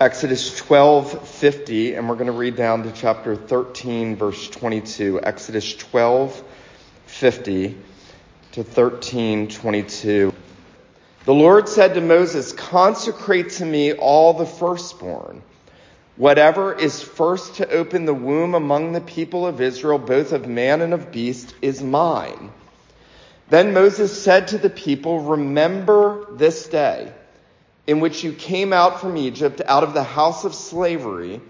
Exodus 12:50 and we're going to read down to chapter 13 verse 22. Exodus 12:50 to 13:22. The Lord said to Moses, "Consecrate to me all the firstborn, whatever is first to open the womb among the people of Israel, both of man and of beast, is mine." Then Moses said to the people, "Remember this day in which you came out from Egypt, out of the house of slavery,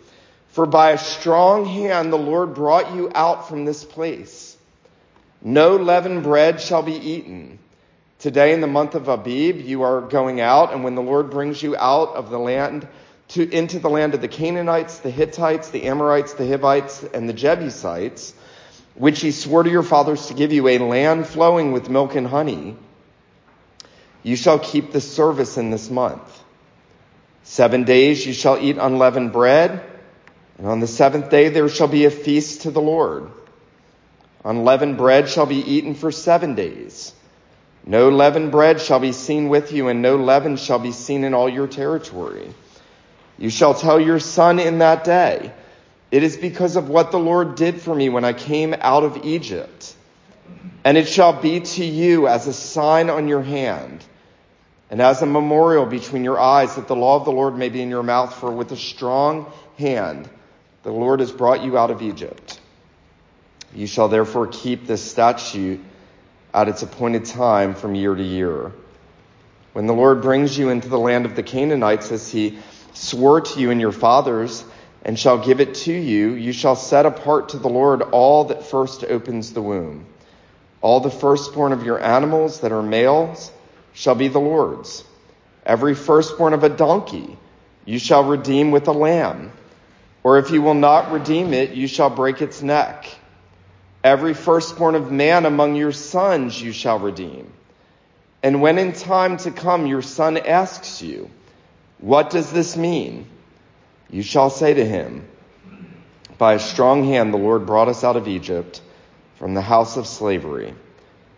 for by a strong hand the Lord brought you out from this place. No leavened bread shall be eaten." Today in the month of Abib, you are going out, and when the Lord brings you out of the land to, into the land of the Canaanites, the Hittites, the Amorites, the Hivites, and the Jebusites, which he swore to your fathers to give you a land flowing with milk and honey, you shall keep the service in this month. Seven days you shall eat unleavened bread, and on the seventh day there shall be a feast to the Lord. Unleavened bread shall be eaten for seven days. No leavened bread shall be seen with you, and no leaven shall be seen in all your territory. You shall tell your son in that day, It is because of what the Lord did for me when I came out of Egypt. And it shall be to you as a sign on your hand, and as a memorial between your eyes, that the law of the Lord may be in your mouth, for with a strong hand the Lord has brought you out of Egypt. You shall therefore keep this statute at its appointed time from year to year. When the Lord brings you into the land of the Canaanites, as he swore to you and your fathers, and shall give it to you, you shall set apart to the Lord all that first opens the womb. All the firstborn of your animals that are males shall be the Lord's. Every firstborn of a donkey you shall redeem with a lamb. Or if you will not redeem it, you shall break its neck. Every firstborn of man among your sons you shall redeem. And when in time to come your son asks you, What does this mean? You shall say to him, By a strong hand the Lord brought us out of Egypt from the house of slavery.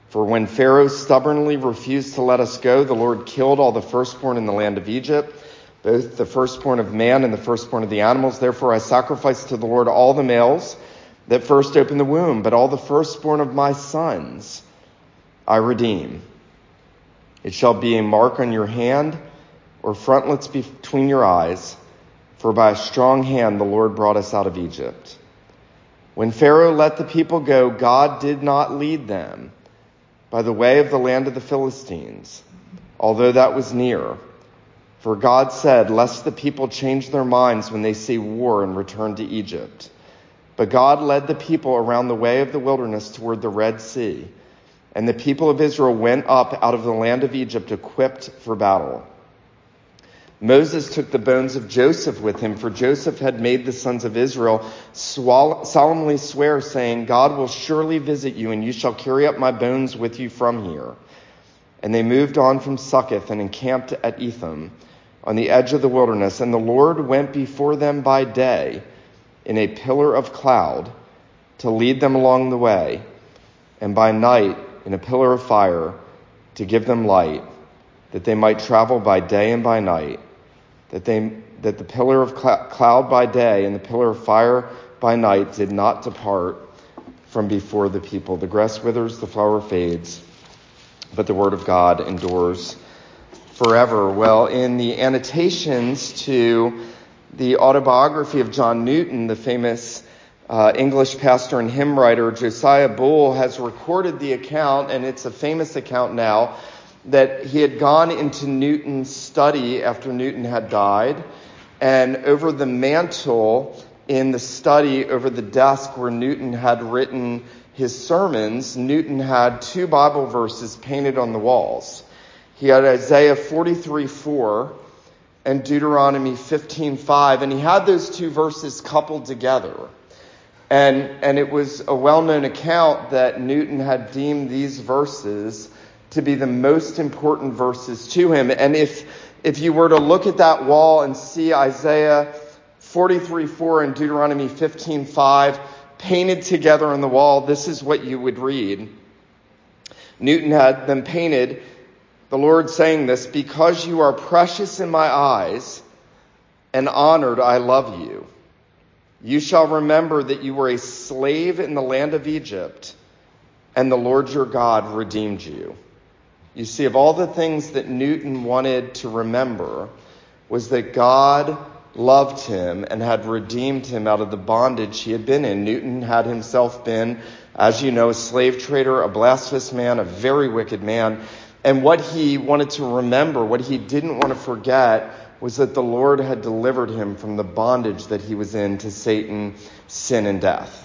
For when Pharaoh stubbornly refused to let us go, the Lord killed all the firstborn in the land of Egypt, both the firstborn of man and the firstborn of the animals. Therefore I sacrificed to the Lord all the males that first opened the womb, but all the firstborn of my sons I redeem. It shall be a mark on your hand or frontlets between your eyes, for by a strong hand the Lord brought us out of Egypt. When Pharaoh let the people go, God did not lead them by the way of the land of the Philistines, although that was near. For God said, Lest the people change their minds when they see war and return to Egypt. But God led the people around the way of the wilderness toward the Red Sea. And the people of Israel went up out of the land of Egypt equipped for battle. Moses took the bones of Joseph with him, for Joseph had made the sons of Israel solemnly swear, saying, God will surely visit you, and you shall carry up my bones with you from here. And they moved on from Succoth and encamped at Etham on the edge of the wilderness. And the Lord went before them by day in a pillar of cloud to lead them along the way, and by night in a pillar of fire to give them light, that they might travel by day and by night, that they that the pillar of cloud by day and the pillar of fire by night did not depart from before the people. The grass withers, the flower fades, but the word of God endures forever. Well, in the annotations to the autobiography of John Newton, the famous uh, English pastor and hymn writer Josiah Bull has recorded the account, and it's a famous account now, that he had gone into Newton's study after Newton had died, and over the mantel in the study, over the desk where Newton had written his sermons, Newton had two Bible verses painted on the walls. He had Isaiah 43 4 and Deuteronomy 15:5 and he had those two verses coupled together. And and it was a well-known account that Newton had deemed these verses to be the most important verses to him. And if if you were to look at that wall and see Isaiah 43:4 and Deuteronomy 15:5 painted together on the wall, this is what you would read. Newton had them painted the Lord saying this, because you are precious in my eyes, and honored, I love you. You shall remember that you were a slave in the land of Egypt, and the Lord your God redeemed you. You see, of all the things that Newton wanted to remember, was that God loved him and had redeemed him out of the bondage he had been in. Newton had himself been, as you know, a slave trader, a blasphemous man, a very wicked man. And what he wanted to remember, what he didn't want to forget, was that the Lord had delivered him from the bondage that he was in to Satan, sin, and death.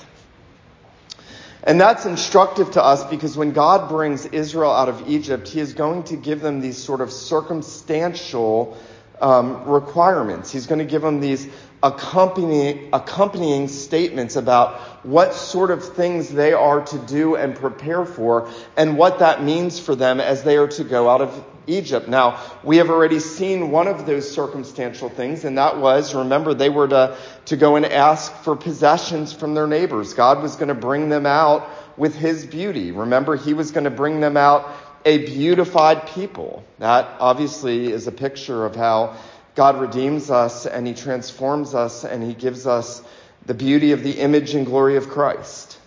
And that's instructive to us because when God brings Israel out of Egypt, he is going to give them these sort of circumstantial um, requirements. He's going to give them these accompanying, accompanying statements about what sort of things they are to do and prepare for and what that means for them as they are to go out of Egypt. Now, we have already seen one of those circumstantial things, and that was, remember, they were to, to go and ask for possessions from their neighbors. God was going to bring them out with his beauty. Remember, he was going to bring them out a beautified people. That obviously is a picture of how God redeems us and he transforms us and he gives us the beauty of the image and glory of Christ.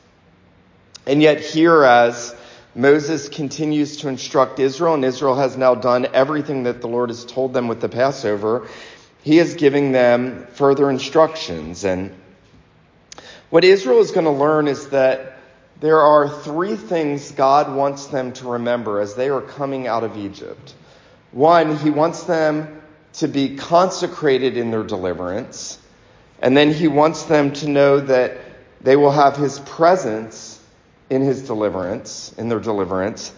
And yet here as Moses continues to instruct Israel, and Israel has now done everything that the Lord has told them with the Passover. He is giving them further instructions. And what Israel is going to learn is that there are three things God wants them to remember as they are coming out of Egypt. One, He wants them to be consecrated in their deliverance. And then He wants them to know that they will have His presence in his deliverance, in their deliverance.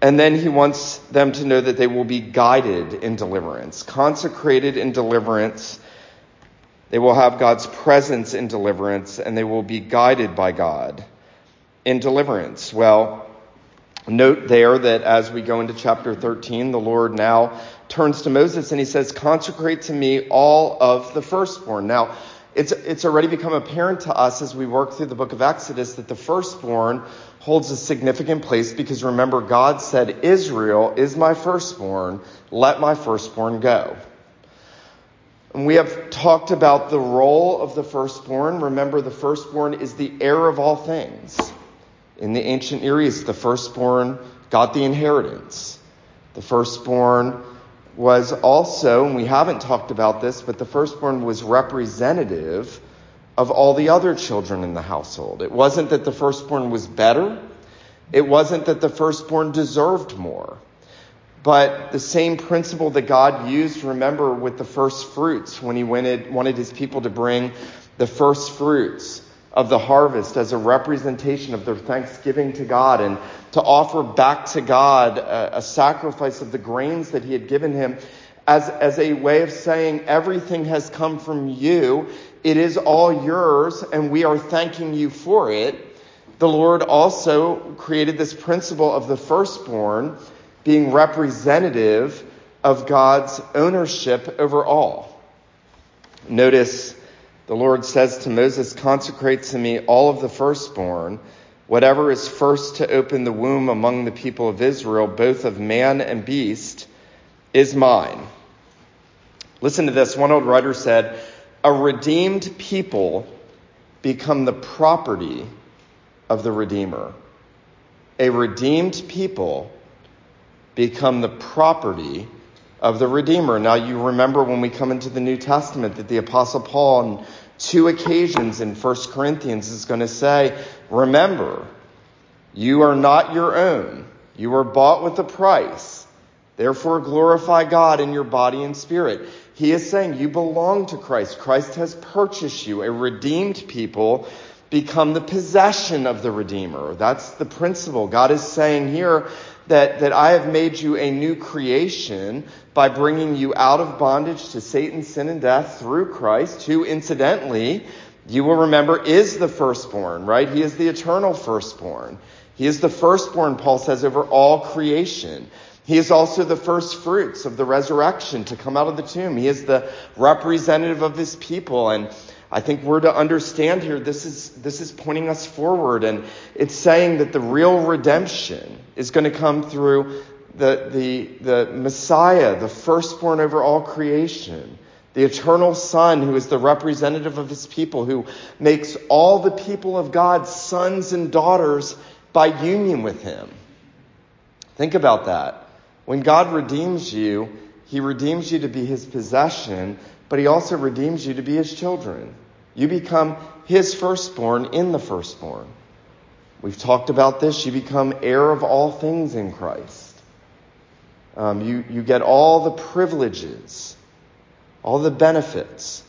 And then he wants them to know that they will be guided in deliverance, consecrated in deliverance. They will have God's presence in deliverance, and they will be guided by God in deliverance. Well, note there that as we go into chapter 13, the Lord now turns to Moses and he says, Consecrate to me all of the firstborn. Now, it's, it's already become apparent to us as we work through the book of Exodus that the firstborn holds a significant place because remember, God said, Israel is my firstborn, let my firstborn go. And we have talked about the role of the firstborn. Remember, the firstborn is the heir of all things. In the ancient Near East, the firstborn got the inheritance. The firstborn was also, and we haven't talked about this, but the firstborn was representative of all the other children in the household. It wasn't that the firstborn was better. It wasn't that the firstborn deserved more. But the same principle that God used, remember, with the first fruits when he wanted, wanted his people to bring the first fruits of the harvest as a representation of their thanksgiving to God and to offer back to God a, a, sacrifice of the grains that he had given him as, as a way of saying everything has come from you. It is all yours and we are thanking you for it. The Lord also created this principle of the firstborn being representative of God's ownership over all. Notice the Lord says to Moses, Consecrate to me all of the firstborn, whatever is first to open the womb among the people of Israel, both of man and beast, is mine. Listen to this. One old writer said, A redeemed people become the property of the Redeemer. A redeemed people become the property of the Redeemer. Now, you remember when we come into the New Testament that the Apostle Paul, on two occasions in 1 Corinthians, is going to say, Remember, you are not your own. You were bought with a price. Therefore, glorify God in your body and spirit. He is saying you belong to Christ. Christ has purchased you, a redeemed people become the possession of the Redeemer. That's the principle. God is saying here that, that I have made you a new creation by bringing you out of bondage to Satan, sin, and death through Christ, who incidentally, you will remember, is the firstborn, right? He is the eternal firstborn. He is the firstborn, Paul says, over all creation. He is also the first fruits of the resurrection to come out of the tomb. He is the representative of his people. And I think we're to understand here this is, this is pointing us forward and it's saying that the real redemption is going to come through the, the, the Messiah, the firstborn over all creation, the eternal Son who is the representative of his people, who makes all the people of God sons and daughters by union with him. Think about that. When God redeems you, he redeems you to be his possession, but he also redeems you to be his children. You become his firstborn in the firstborn. We've talked about this. You become heir of all things in Christ. Um, you, you get all the privileges all the benefits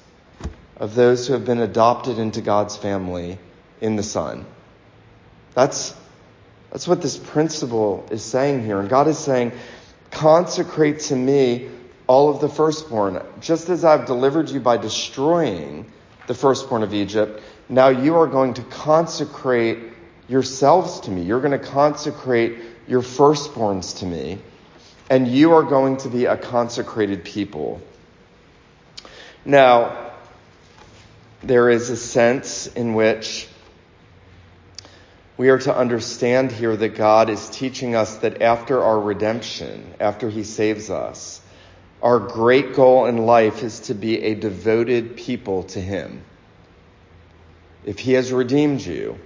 of those who have been adopted into God's family in the Son. That's, that's what this principle is saying here. And God is saying, consecrate to me all of the firstborn. Just as I've delivered you by destroying the firstborn of Egypt, now you are going to consecrate yourselves to me. You're going to consecrate your firstborns to me. And you are going to be a consecrated people. Now, there is a sense in which we are to understand here that God is teaching us that after our redemption, after He saves us, our great goal in life is to be a devoted people to Him. If He has redeemed you,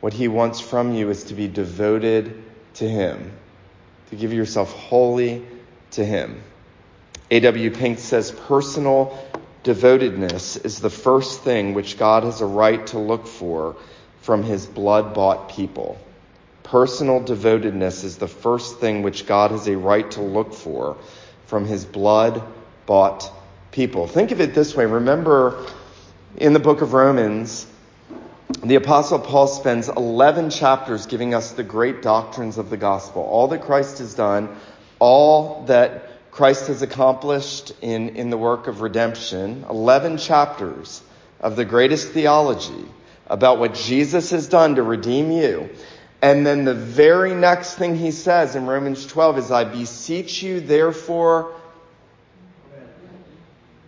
what He wants from you is to be devoted to Him, to give yourself wholly to Him. A.W. Pink says personal Devotedness is the first thing which God has a right to look for from his blood bought people. Personal devotedness is the first thing which God has a right to look for from his blood bought people. Think of it this way. Remember in the book of Romans, the apostle Paul spends 11 chapters giving us the great doctrines of the gospel. All that Christ has done, all that Christ has accomplished in, in the work of redemption 11 chapters of the greatest theology about what Jesus has done to redeem you. And then the very next thing he says in Romans 12 is, I beseech you, therefore,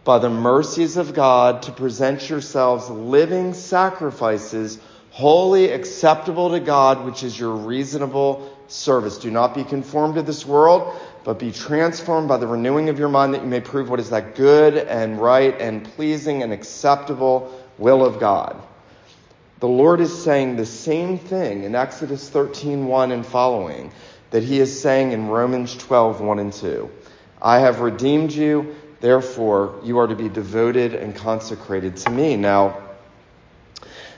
by the mercies of God, to present yourselves living sacrifices, holy acceptable to God, which is your reasonable service. Do not be conformed to this world, but be transformed by the renewing of your mind that you may prove what is that good and right and pleasing and acceptable will of God. The Lord is saying the same thing in Exodus 13:1 and following that he is saying in Romans 12:1 and 2. I have redeemed you, therefore you are to be devoted and consecrated to me. Now,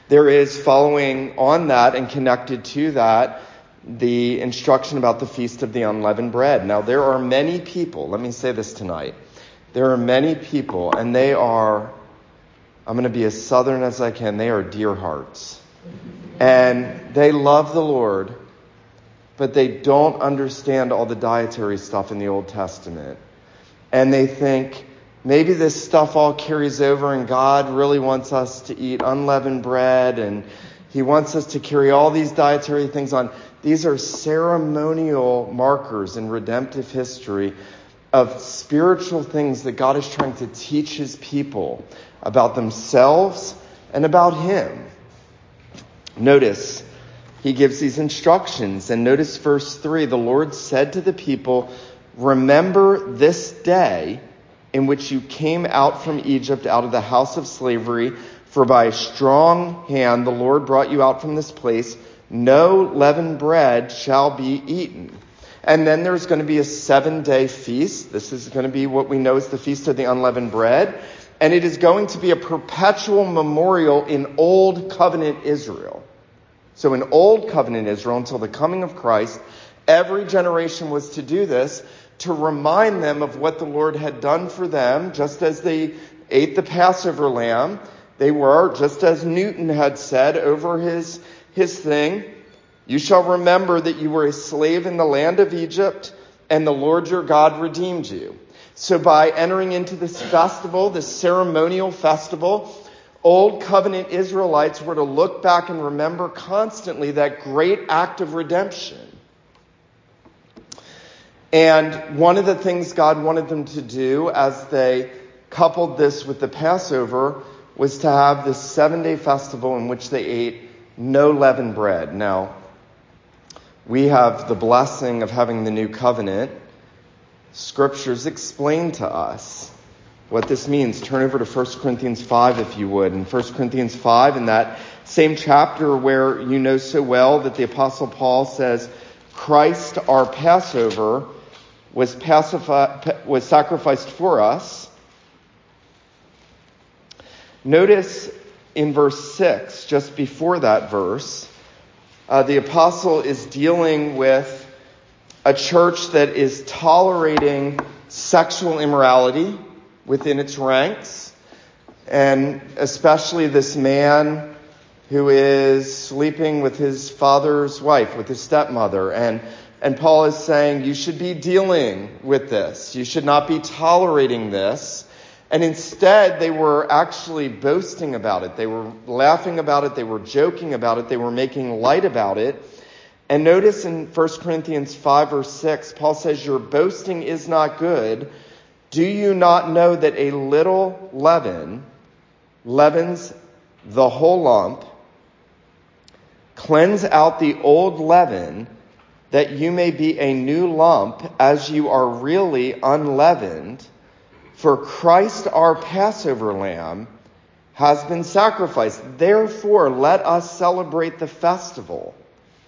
there is following on that and connected to that the instruction about the Feast of the Unleavened Bread. Now, there are many people, let me say this tonight. There are many people, and they are, I'm going to be as southern as I can, they are dear hearts. And they love the Lord, but they don't understand all the dietary stuff in the Old Testament. And they think, maybe this stuff all carries over, and God really wants us to eat unleavened bread, and He wants us to carry all these dietary things on. These are ceremonial markers in redemptive history of spiritual things that God is trying to teach his people about themselves and about him. Notice, he gives these instructions. And notice verse 3 the Lord said to the people, Remember this day in which you came out from Egypt, out of the house of slavery, for by a strong hand the Lord brought you out from this place no leavened bread shall be eaten. And then there's going to be a seven day feast. This is going to be what we know as the Feast of the Unleavened Bread. And it is going to be a perpetual memorial in Old Covenant Israel. So in Old Covenant Israel, until the coming of Christ, every generation was to do this to remind them of what the Lord had done for them, just as they ate the Passover lamb. They were, just as Newton had said over his his thing. You shall remember that you were a slave in the land of Egypt, and the Lord your God redeemed you. So by entering into this festival, this ceremonial festival, Old covenant Israelites were to look back and remember constantly that great act of redemption. And one of the things God wanted them to do as they coupled this with the Passover was to have this seven day festival in which they ate no leavened bread. Now, we have the blessing of having the new covenant. Scriptures explain to us what this means. Turn over to 1 Corinthians 5 if you would. In 1 Corinthians 5, in that same chapter where you know so well that the Apostle Paul says, Christ, our Passover, was, pacifi- was sacrificed for us. Notice in verse 6, just before that verse, uh, the apostle is dealing with a church that is tolerating sexual immorality within its ranks, and especially this man who is sleeping with his father's wife, with his stepmother. And, and Paul is saying, you should be dealing with this. You should not be tolerating this. And instead, they were actually boasting about it. They were laughing about it. They were joking about it. They were making light about it. And notice in 1 Corinthians 5 or 6, Paul says, Your boasting is not good. Do you not know that a little leaven leavens the whole lump? Cleanse out the old leaven, that you may be a new lump, as you are really unleavened. For Christ our Passover lamb has been sacrificed. Therefore, let us celebrate the festival.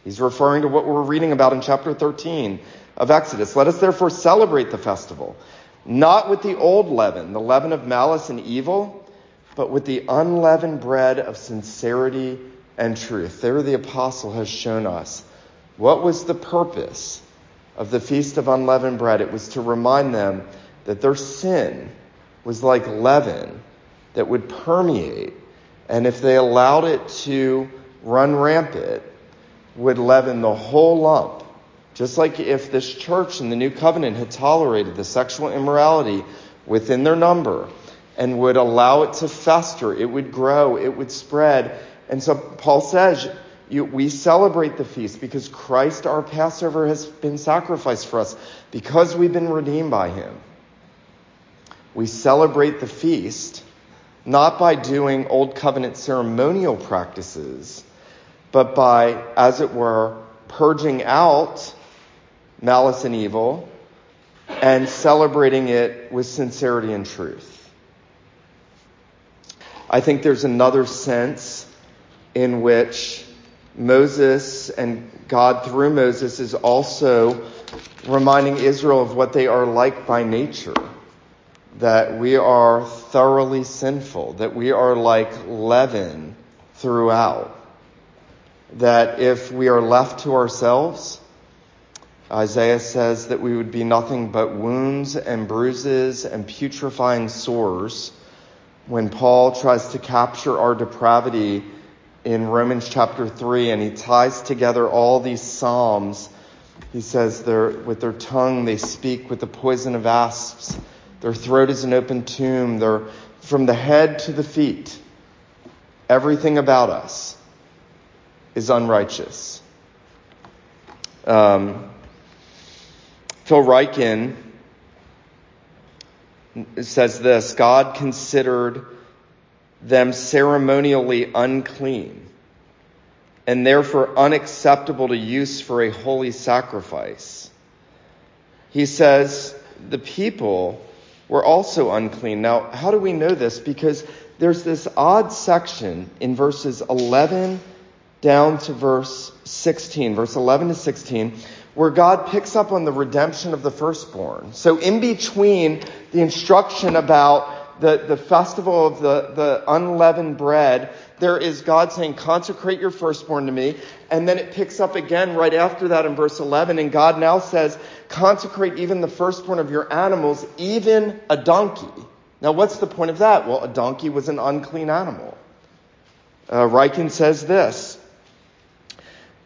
He's referring to what we're reading about in chapter 13 of Exodus. Let us therefore celebrate the festival, not with the old leaven, the leaven of malice and evil, but with the unleavened bread of sincerity and truth. There, the apostle has shown us what was the purpose of the Feast of Unleavened Bread. It was to remind them that their sin was like leaven that would permeate, and if they allowed it to run rampant, would leaven the whole lump. Just like if this church in the new covenant had tolerated the sexual immorality within their number and would allow it to fester, it would grow, it would spread. And so Paul says, you, we celebrate the feast because Christ, our Passover, has been sacrificed for us, because we've been redeemed by him we celebrate the feast not by doing Old Covenant ceremonial practices, but by, as it were, purging out malice and evil and celebrating it with sincerity and truth. I think there's another sense in which Moses and God through Moses is also reminding Israel of what they are like by nature that we are thoroughly sinful, that we are like leaven throughout, that if we are left to ourselves, Isaiah says that we would be nothing but wounds and bruises and putrefying sores. When Paul tries to capture our depravity in Romans chapter 3 and he ties together all these Psalms, he says with their tongue they speak with the poison of asps their throat is an open tomb. They're from the head to the feet. Everything about us is unrighteous. Um, Phil Ryken says this God considered them ceremonially unclean and therefore unacceptable to use for a holy sacrifice. He says the people were also unclean. Now, how do we know this? Because there's this odd section in verses 11 down to verse 16, verse 11 to 16, where God picks up on the redemption of the firstborn. So, in between the instruction about the, the festival of the, the unleavened bread there is God saying, consecrate your firstborn to me. And then it picks up again right after that in verse 11. And God now says, consecrate even the firstborn of your animals, even a donkey. Now, what's the point of that? Well, a donkey was an unclean animal. Uh, Ryken says this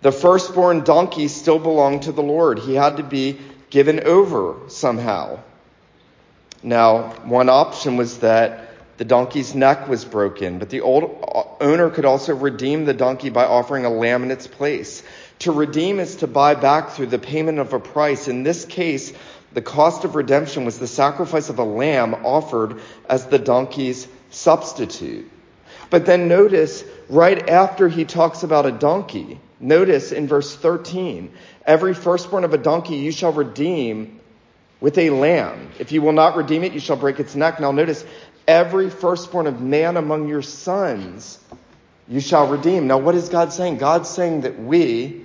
The firstborn donkey still belonged to the Lord. He had to be given over somehow. Now, one option was that the donkey's neck was broken, but the old uh, owner could also redeem the donkey by offering a lamb in its place. To redeem is to buy back through the payment of a price. In this case, the cost of redemption was the sacrifice of a lamb offered as the donkey's substitute. But then notice, right after he talks about a donkey, notice in verse 13, every firstborn of a donkey you shall redeem with a lamb. If you will not redeem it, you shall break its neck. Now notice, every firstborn of man among your sons you shall redeem. Now what is God saying? God's saying that we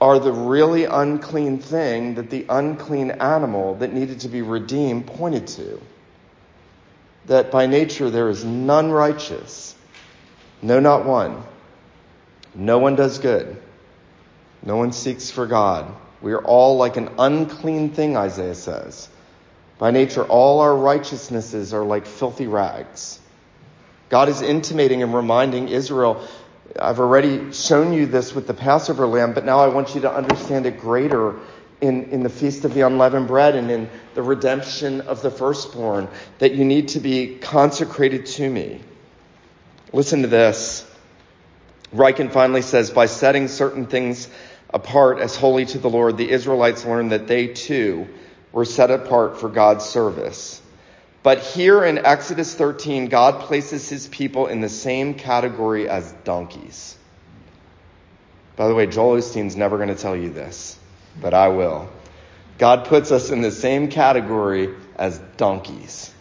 are the really unclean thing that the unclean animal that needed to be redeemed pointed to. That by nature there is none righteous. No, not one. No one does good. No one seeks for God. We are all like an unclean thing, Isaiah says. By nature, all our righteousnesses are like filthy rags. God is intimating and reminding Israel, I've already shown you this with the Passover lamb, but now I want you to understand it greater in, in the Feast of the Unleavened Bread and in the redemption of the firstborn, that you need to be consecrated to me. Listen to this. Ryken finally says, by setting certain things apart as holy to the Lord, the Israelites learned that they too were set apart for God's service. But here in Exodus 13, God places his people in the same category as donkeys. By the way, Joel Osteen's never going to tell you this, but I will. God puts us in the same category as donkeys.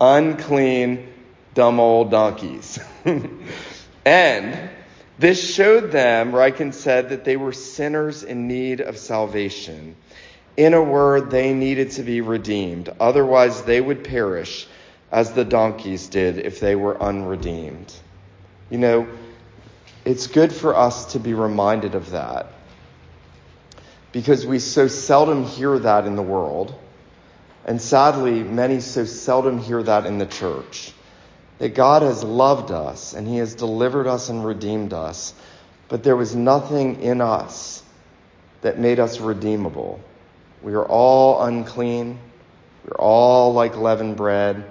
Unclean, dumb old donkeys. and this showed them, Ryken said, that they were sinners in need of salvation. In a word, they needed to be redeemed. Otherwise, they would perish as the donkeys did if they were unredeemed. You know, it's good for us to be reminded of that because we so seldom hear that in the world. And sadly, many so seldom hear that in the church that God has loved us and He has delivered us and redeemed us, but there was nothing in us that made us redeemable. We are all unclean. We are all like leavened bread.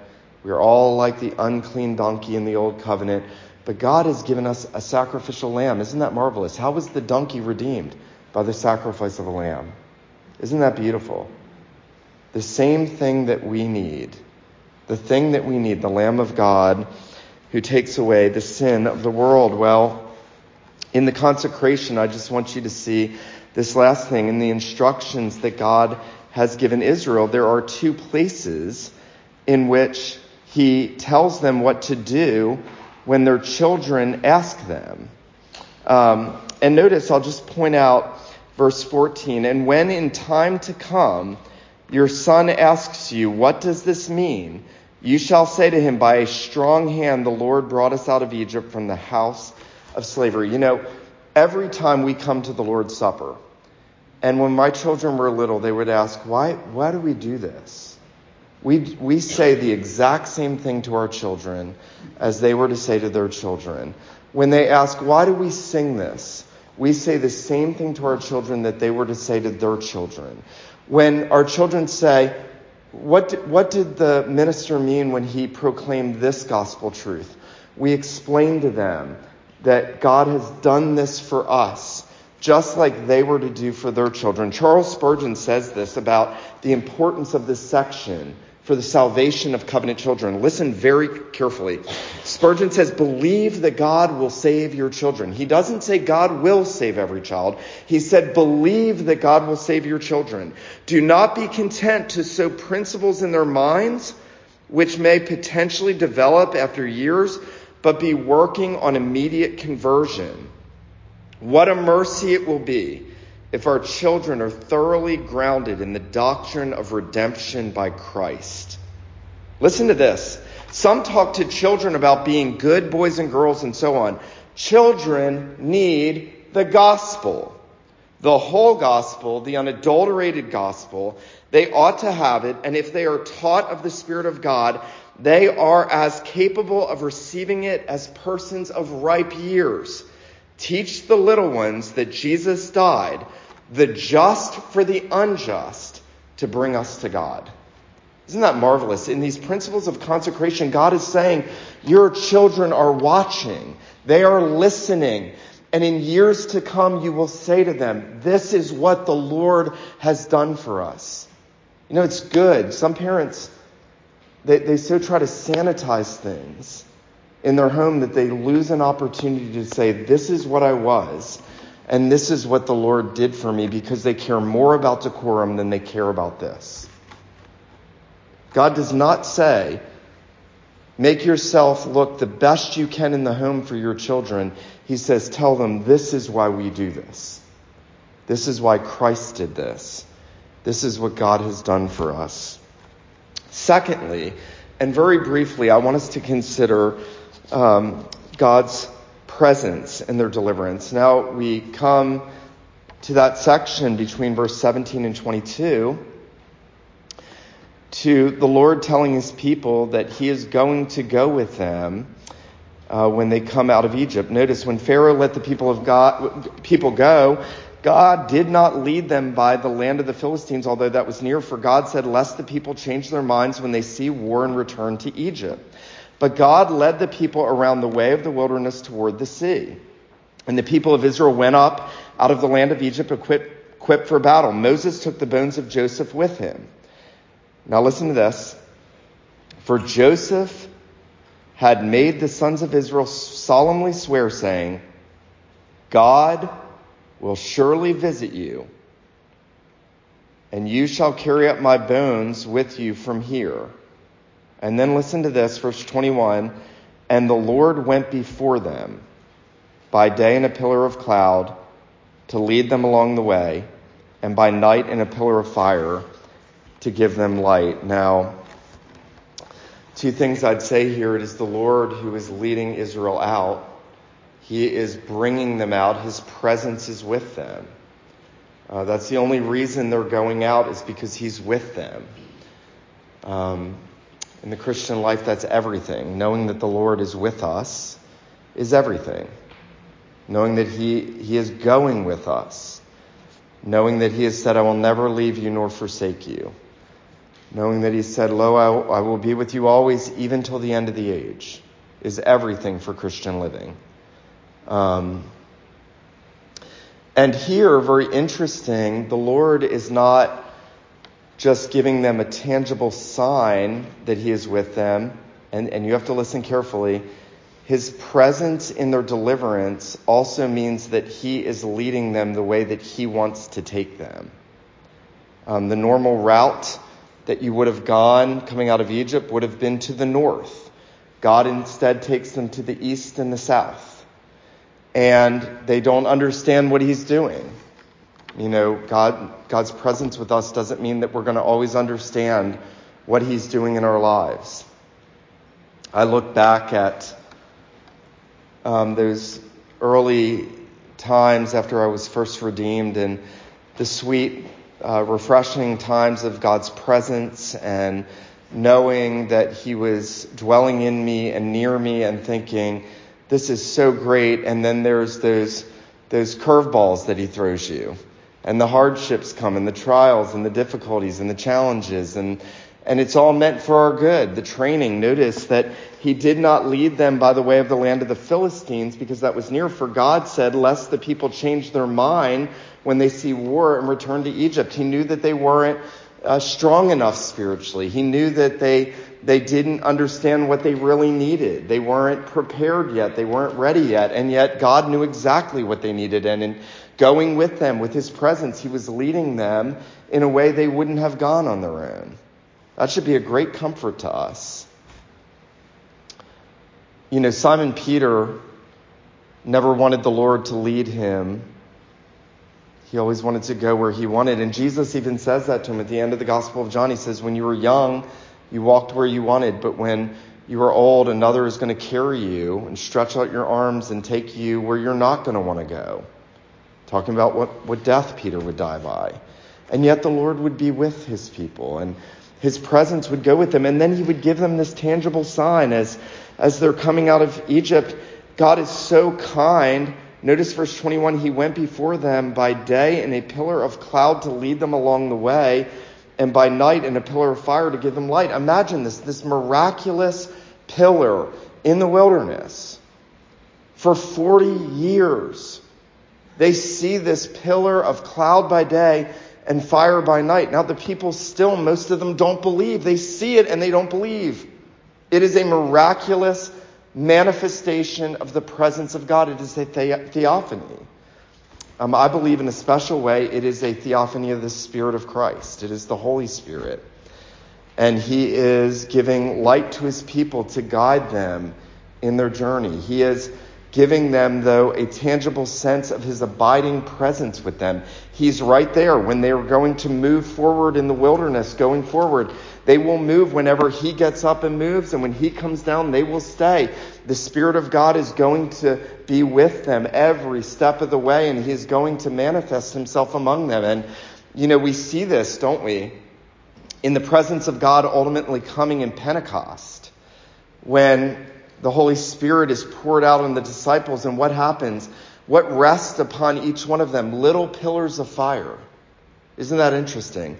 We are all like the unclean donkey in the old covenant. But God has given us a sacrificial lamb. Isn't that marvelous? How was the donkey redeemed? By the sacrifice of a lamb. Isn't that beautiful? The same thing that we need the thing that we need, the Lamb of God who takes away the sin of the world. Well, in the consecration, I just want you to see this last thing. In the instructions that God has given Israel, there are two places in which he tells them what to do when their children ask them. Um, and notice, I'll just point out verse 14. And when in time to come your son asks you, What does this mean? You shall say to him, By a strong hand the Lord brought us out of Egypt from the house of slavery. You know, every time we come to the Lord's Supper, and when my children were little, they would ask, Why, why do we do this? We, we say the exact same thing to our children as they were to say to their children. When they ask, Why do we sing this? We say the same thing to our children that they were to say to their children. When our children say, what what did the minister mean when he proclaimed this gospel truth? We explained to them that God has done this for us, just like they were to do for their children. Charles Spurgeon says this about the importance of this section for the salvation of covenant children. Listen very carefully. Spurgeon says, believe that God will save your children. He doesn't say God will save every child. He said, believe that God will save your children. Do not be content to sow principles in their minds, which may potentially develop after years, but be working on immediate conversion. What a mercy it will be if our children are thoroughly grounded in the doctrine of redemption by Christ. Listen to this. Some talk to children about being good boys and girls and so on. Children need the gospel. The whole gospel, the unadulterated gospel. They ought to have it, and if they are taught of the Spirit of God, they are as capable of receiving it as persons of ripe years. Teach the little ones that Jesus died, the just for the unjust, to bring us to God. Isn't that marvelous? In these principles of consecration, God is saying, Your children are watching, they are listening. And in years to come, you will say to them, This is what the Lord has done for us. You know, it's good. Some parents, they, they so try to sanitize things in their home that they lose an opportunity to say, This is what I was, and this is what the Lord did for me, because they care more about decorum than they care about this. God does not say, make yourself look the best you can in the home for your children. He says, tell them this is why we do this. This is why Christ did this. This is what God has done for us. Secondly, and very briefly, I want us to consider um, God's presence in their deliverance. Now we come to that section between verse 17 and 22 to the Lord telling his people that he is going to go with them uh, when they come out of Egypt. Notice when Pharaoh let the people of God people go, God did not lead them by the land of the Philistines, although that was near, for God said, Lest the people change their minds when they see war and return to Egypt. But God led the people around the way of the wilderness toward the sea. And the people of Israel went up out of the land of Egypt equipped, equipped for battle. Moses took the bones of Joseph with him. Now listen to this. For Joseph had made the sons of Israel solemnly swear, saying, God will surely visit you, and you shall carry up my bones with you from here. And then listen to this, verse 21. And the Lord went before them by day in a pillar of cloud to lead them along the way, and by night in a pillar of fire to give them light. Now, two things I'd say here it is the Lord who is leading Israel out. He is bringing them out. His presence is with them. Uh, that's the only reason they're going out is because He's with them. Um, in the Christian life, that's everything. Knowing that the Lord is with us is everything. Knowing that He, he is going with us. Knowing that He has said, I will never leave you nor forsake you. Knowing that He said, Lo, I, I will be with you always, even till the end of the age, is everything for Christian living. Um, and here, very interesting, the Lord is not just giving them a tangible sign that he is with them, and, and you have to listen carefully. His presence in their deliverance also means that he is leading them the way that he wants to take them. Um, the normal route that you would have gone coming out of Egypt would have been to the north. God instead takes them to the east and the south. And they don't understand what he's doing. You know, God, God's presence with us doesn't mean that we're going to always understand what He's doing in our lives. I look back at um, those early times after I was first redeemed and the sweet, uh, refreshing times of God's presence and knowing that He was dwelling in me and near me and thinking, this is so great. And then there's those, those curveballs that He throws you and the hardships come and the trials and the difficulties and the challenges and and it's all meant for our good. The training, notice that he did not lead them by the way of the land of the Philistines because that was near, for God said, lest the people change their mind when they see war and return to Egypt. He knew that they weren't uh, strong enough spiritually. He knew that they, they didn't understand what they really needed. They weren't prepared yet. They weren't ready yet. And yet God knew exactly what they needed. And in going with them with his presence. He was leading them in a way they wouldn't have gone on their own. That should be a great comfort to us. You know, Simon Peter never wanted the Lord to lead him. He always wanted to go where he wanted. And Jesus even says that to him at the end of the Gospel of John. He says, When you were young, you walked where you wanted, but when you are old, another is going to carry you and stretch out your arms and take you where you're not going to want to go talking about what, what death Peter would die by. And yet the Lord would be with his people and his presence would go with them. And then he would give them this tangible sign as, as they're coming out of Egypt. God is so kind. Notice verse 21 He went before them by day in a pillar of cloud to lead them along the way, and by night in a pillar of fire to give them light. Imagine this this miraculous pillar in the wilderness for 40 years. They see this pillar of cloud by day and fire by night. Now, the people still, most of them don't believe. They see it and they don't believe. It is a miraculous manifestation of the presence of God. It is a the- theophany. Um, I believe in a special way, it is a theophany of the Spirit of Christ. It is the Holy Spirit. And he is giving light to his people to guide them in their journey. He is giving them, though, a tangible sense of his abiding presence with them. He's right there when they are going to move forward in the wilderness, going forward. They will move whenever he gets up and moves, and when he comes down, they will stay. The Spirit of God is going to be with them every step of the way, and he is going to manifest himself among them. And, you know, we see this, don't we? In the presence of God ultimately coming in Pentecost. When the Holy Spirit is poured out on the disciples, and what happens? What rests upon each one of them? Little pillars of fire. Isn't that interesting?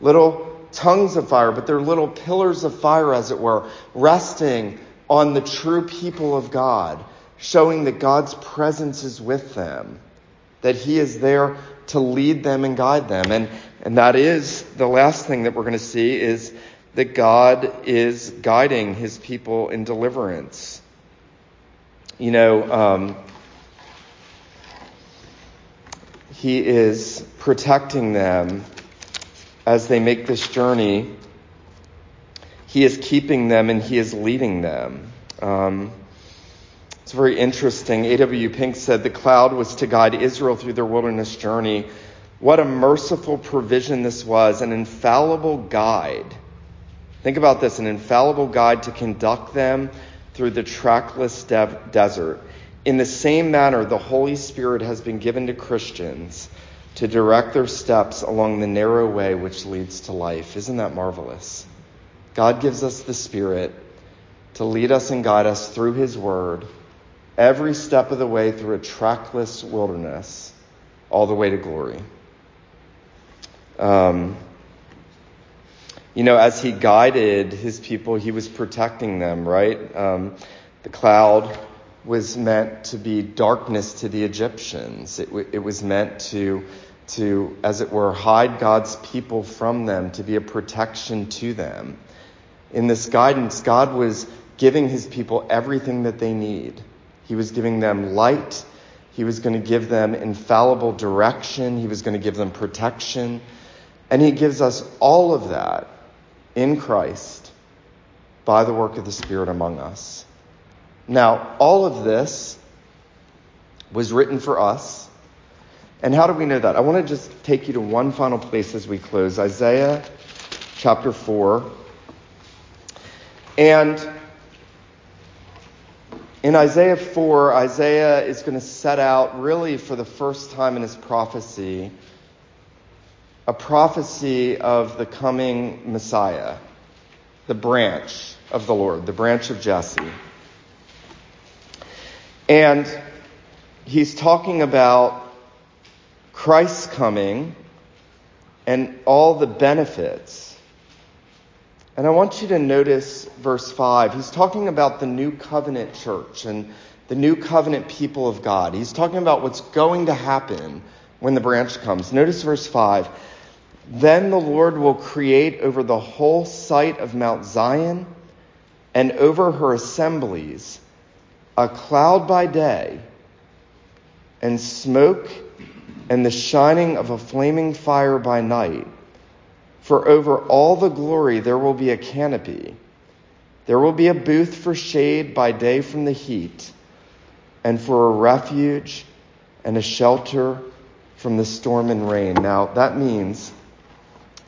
Little tongues of fire, but they're little pillars of fire, as it were, resting on the true people of God, showing that God's presence is with them, that He is there to lead them and guide them. And, and that is the last thing that we're going to see is that God is guiding his people in deliverance. You know, um, he is protecting them as they make this journey. He is keeping them and he is leading them. Um, it's very interesting. A.W. Pink said the cloud was to guide Israel through their wilderness journey. What a merciful provision this was, an infallible guide Think about this an infallible guide to conduct them through the trackless de- desert. In the same manner, the Holy Spirit has been given to Christians to direct their steps along the narrow way which leads to life. Isn't that marvelous? God gives us the Spirit to lead us and guide us through His Word every step of the way through a trackless wilderness, all the way to glory. Um, you know, as he guided his people, he was protecting them, right? Um, the cloud was meant to be darkness to the Egyptians. It, w- it was meant to, to, as it were, hide God's people from them, to be a protection to them. In this guidance, God was giving his people everything that they need. He was giving them light. He was going to give them infallible direction. He was going to give them protection. And he gives us all of that in Christ by the work of the Spirit among us. Now, all of this was written for us. And how do we know that? I want to just take you to one final place as we close Isaiah chapter 4. And in Isaiah 4, Isaiah is going to set out, really for the first time in his prophecy, a prophecy of the coming Messiah, the branch of the Lord, the branch of Jesse. And he's talking about Christ's coming and all the benefits. And I want you to notice verse 5. He's talking about the new covenant church and the new covenant people of God. He's talking about what's going to happen when the branch comes. Notice verse 5. Then the Lord will create over the whole site of Mount Zion and over her assemblies a cloud by day and smoke and the shining of a flaming fire by night. For over all the glory there will be a canopy. There will be a booth for shade by day from the heat, and for a refuge and a shelter from the storm and rain. Now, that means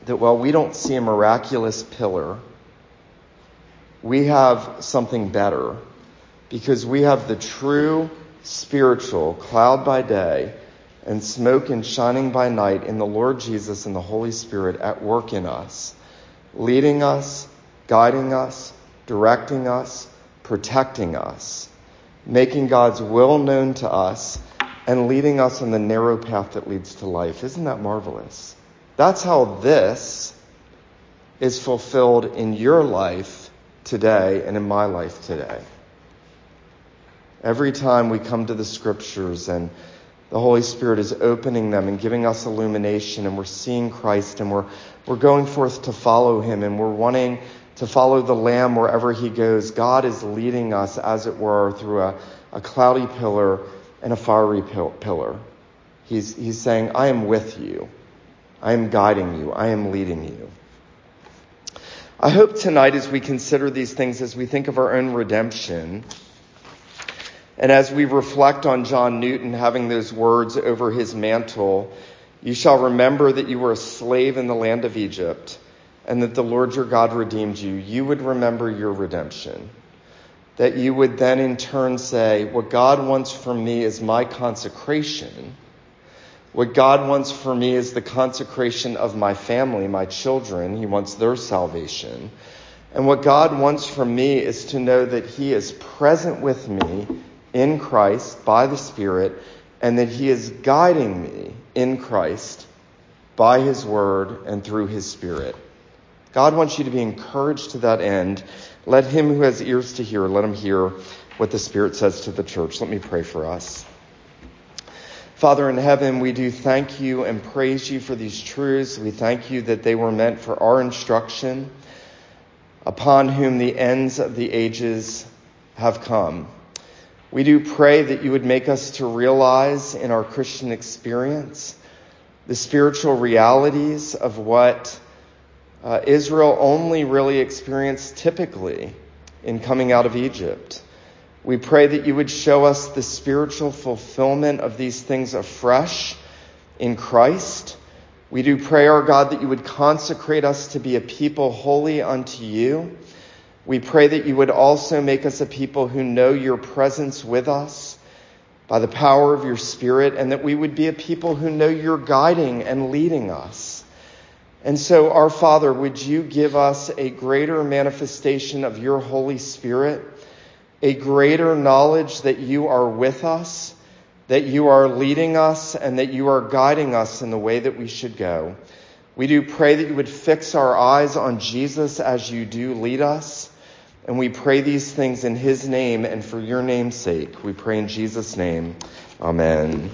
that while we don't see a miraculous pillar, we have something better because we have the true spiritual cloud by day and smoke and shining by night in the Lord Jesus and the Holy Spirit at work in us, leading us, guiding us, directing us, protecting us, making God's will known to us, and leading us on the narrow path that leads to life. Isn't that marvelous? That's how this is fulfilled in your life today and in my life today. Every time we come to the scriptures and the Holy Spirit is opening them and giving us illumination, and we're seeing Christ, and we're, we're going forth to follow Him, and we're wanting to follow the Lamb wherever He goes. God is leading us, as it were, through a, a cloudy pillar and a fiery pillar. He's, he's saying, I am with you. I am guiding you. I am leading you. I hope tonight, as we consider these things, as we think of our own redemption, and as we reflect on John Newton having those words over his mantel, you shall remember that you were a slave in the land of Egypt, and that the Lord your God redeemed you. You would remember your redemption. That you would then in turn say, What God wants from me is my consecration. What God wants for me is the consecration of my family, my children. He wants their salvation. And what God wants from me is to know that He is present with me in Christ by the Spirit and that He is guiding me in Christ by His Word and through His Spirit. God wants you to be encouraged to that end. Let him who has ears to hear, let him hear what the Spirit says to the church. Let me pray for us. Father in heaven, we do thank you and praise you for these truths. We thank you that they were meant for our instruction, upon whom the ends of the ages have come. We do pray that you would make us to realize in our Christian experience the spiritual realities of what uh, Israel only really experienced typically in coming out of Egypt. We pray that you would show us the spiritual fulfillment of these things afresh in Christ. We do pray, our God, that you would consecrate us to be a people holy unto you. We pray that you would also make us a people who know your presence with us by the power of your Spirit, and that we would be a people who know you're guiding and leading us. And so, our Father, would you give us a greater manifestation of your Holy Spirit? A greater knowledge that you are with us, that you are leading us, and that you are guiding us in the way that we should go. We do pray that you would fix our eyes on Jesus as you do lead us. And we pray these things in his name and for your name's sake. We pray in Jesus' name. Amen.